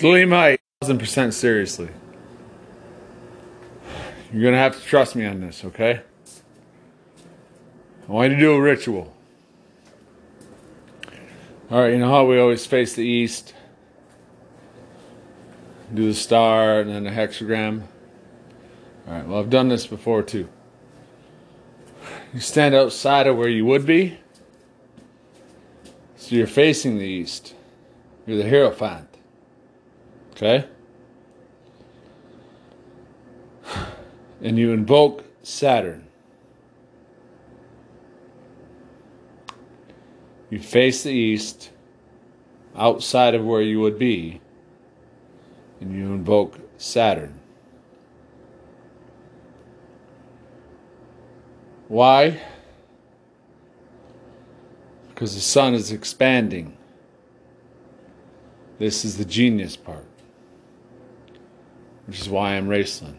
Thelema, thousand percent seriously. You're gonna have to trust me on this, okay? I want you to do a ritual. All right, you know how we always face the east, do the star and then the hexagram. All right, well, I've done this before too. You stand outside of where you would be, so you're facing the east. You're the Hierophant. Okay? And you invoke Saturn. You face the east, outside of where you would be, and you invoke Saturn. Why? Because the sun is expanding. This is the genius part, which is why I'm Raceland.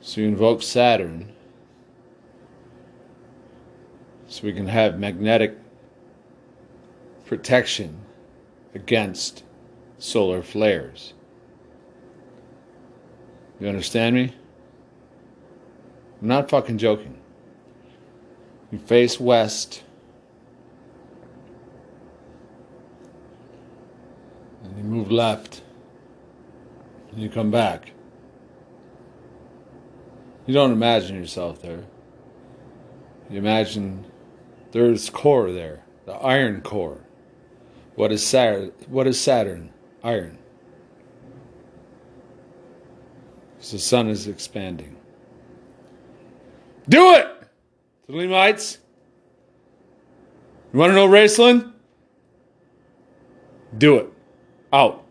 So you invoke Saturn so we can have magnetic protection against solar flares. You understand me? I'm not fucking joking. You face west. And you move left. And you come back. You don't imagine yourself there. You imagine there's core there, the iron core. What is Saturn? What is Saturn? Iron. So the sun is expanding. Do it! Thelemites. You want to know Raceland? Do it. Out.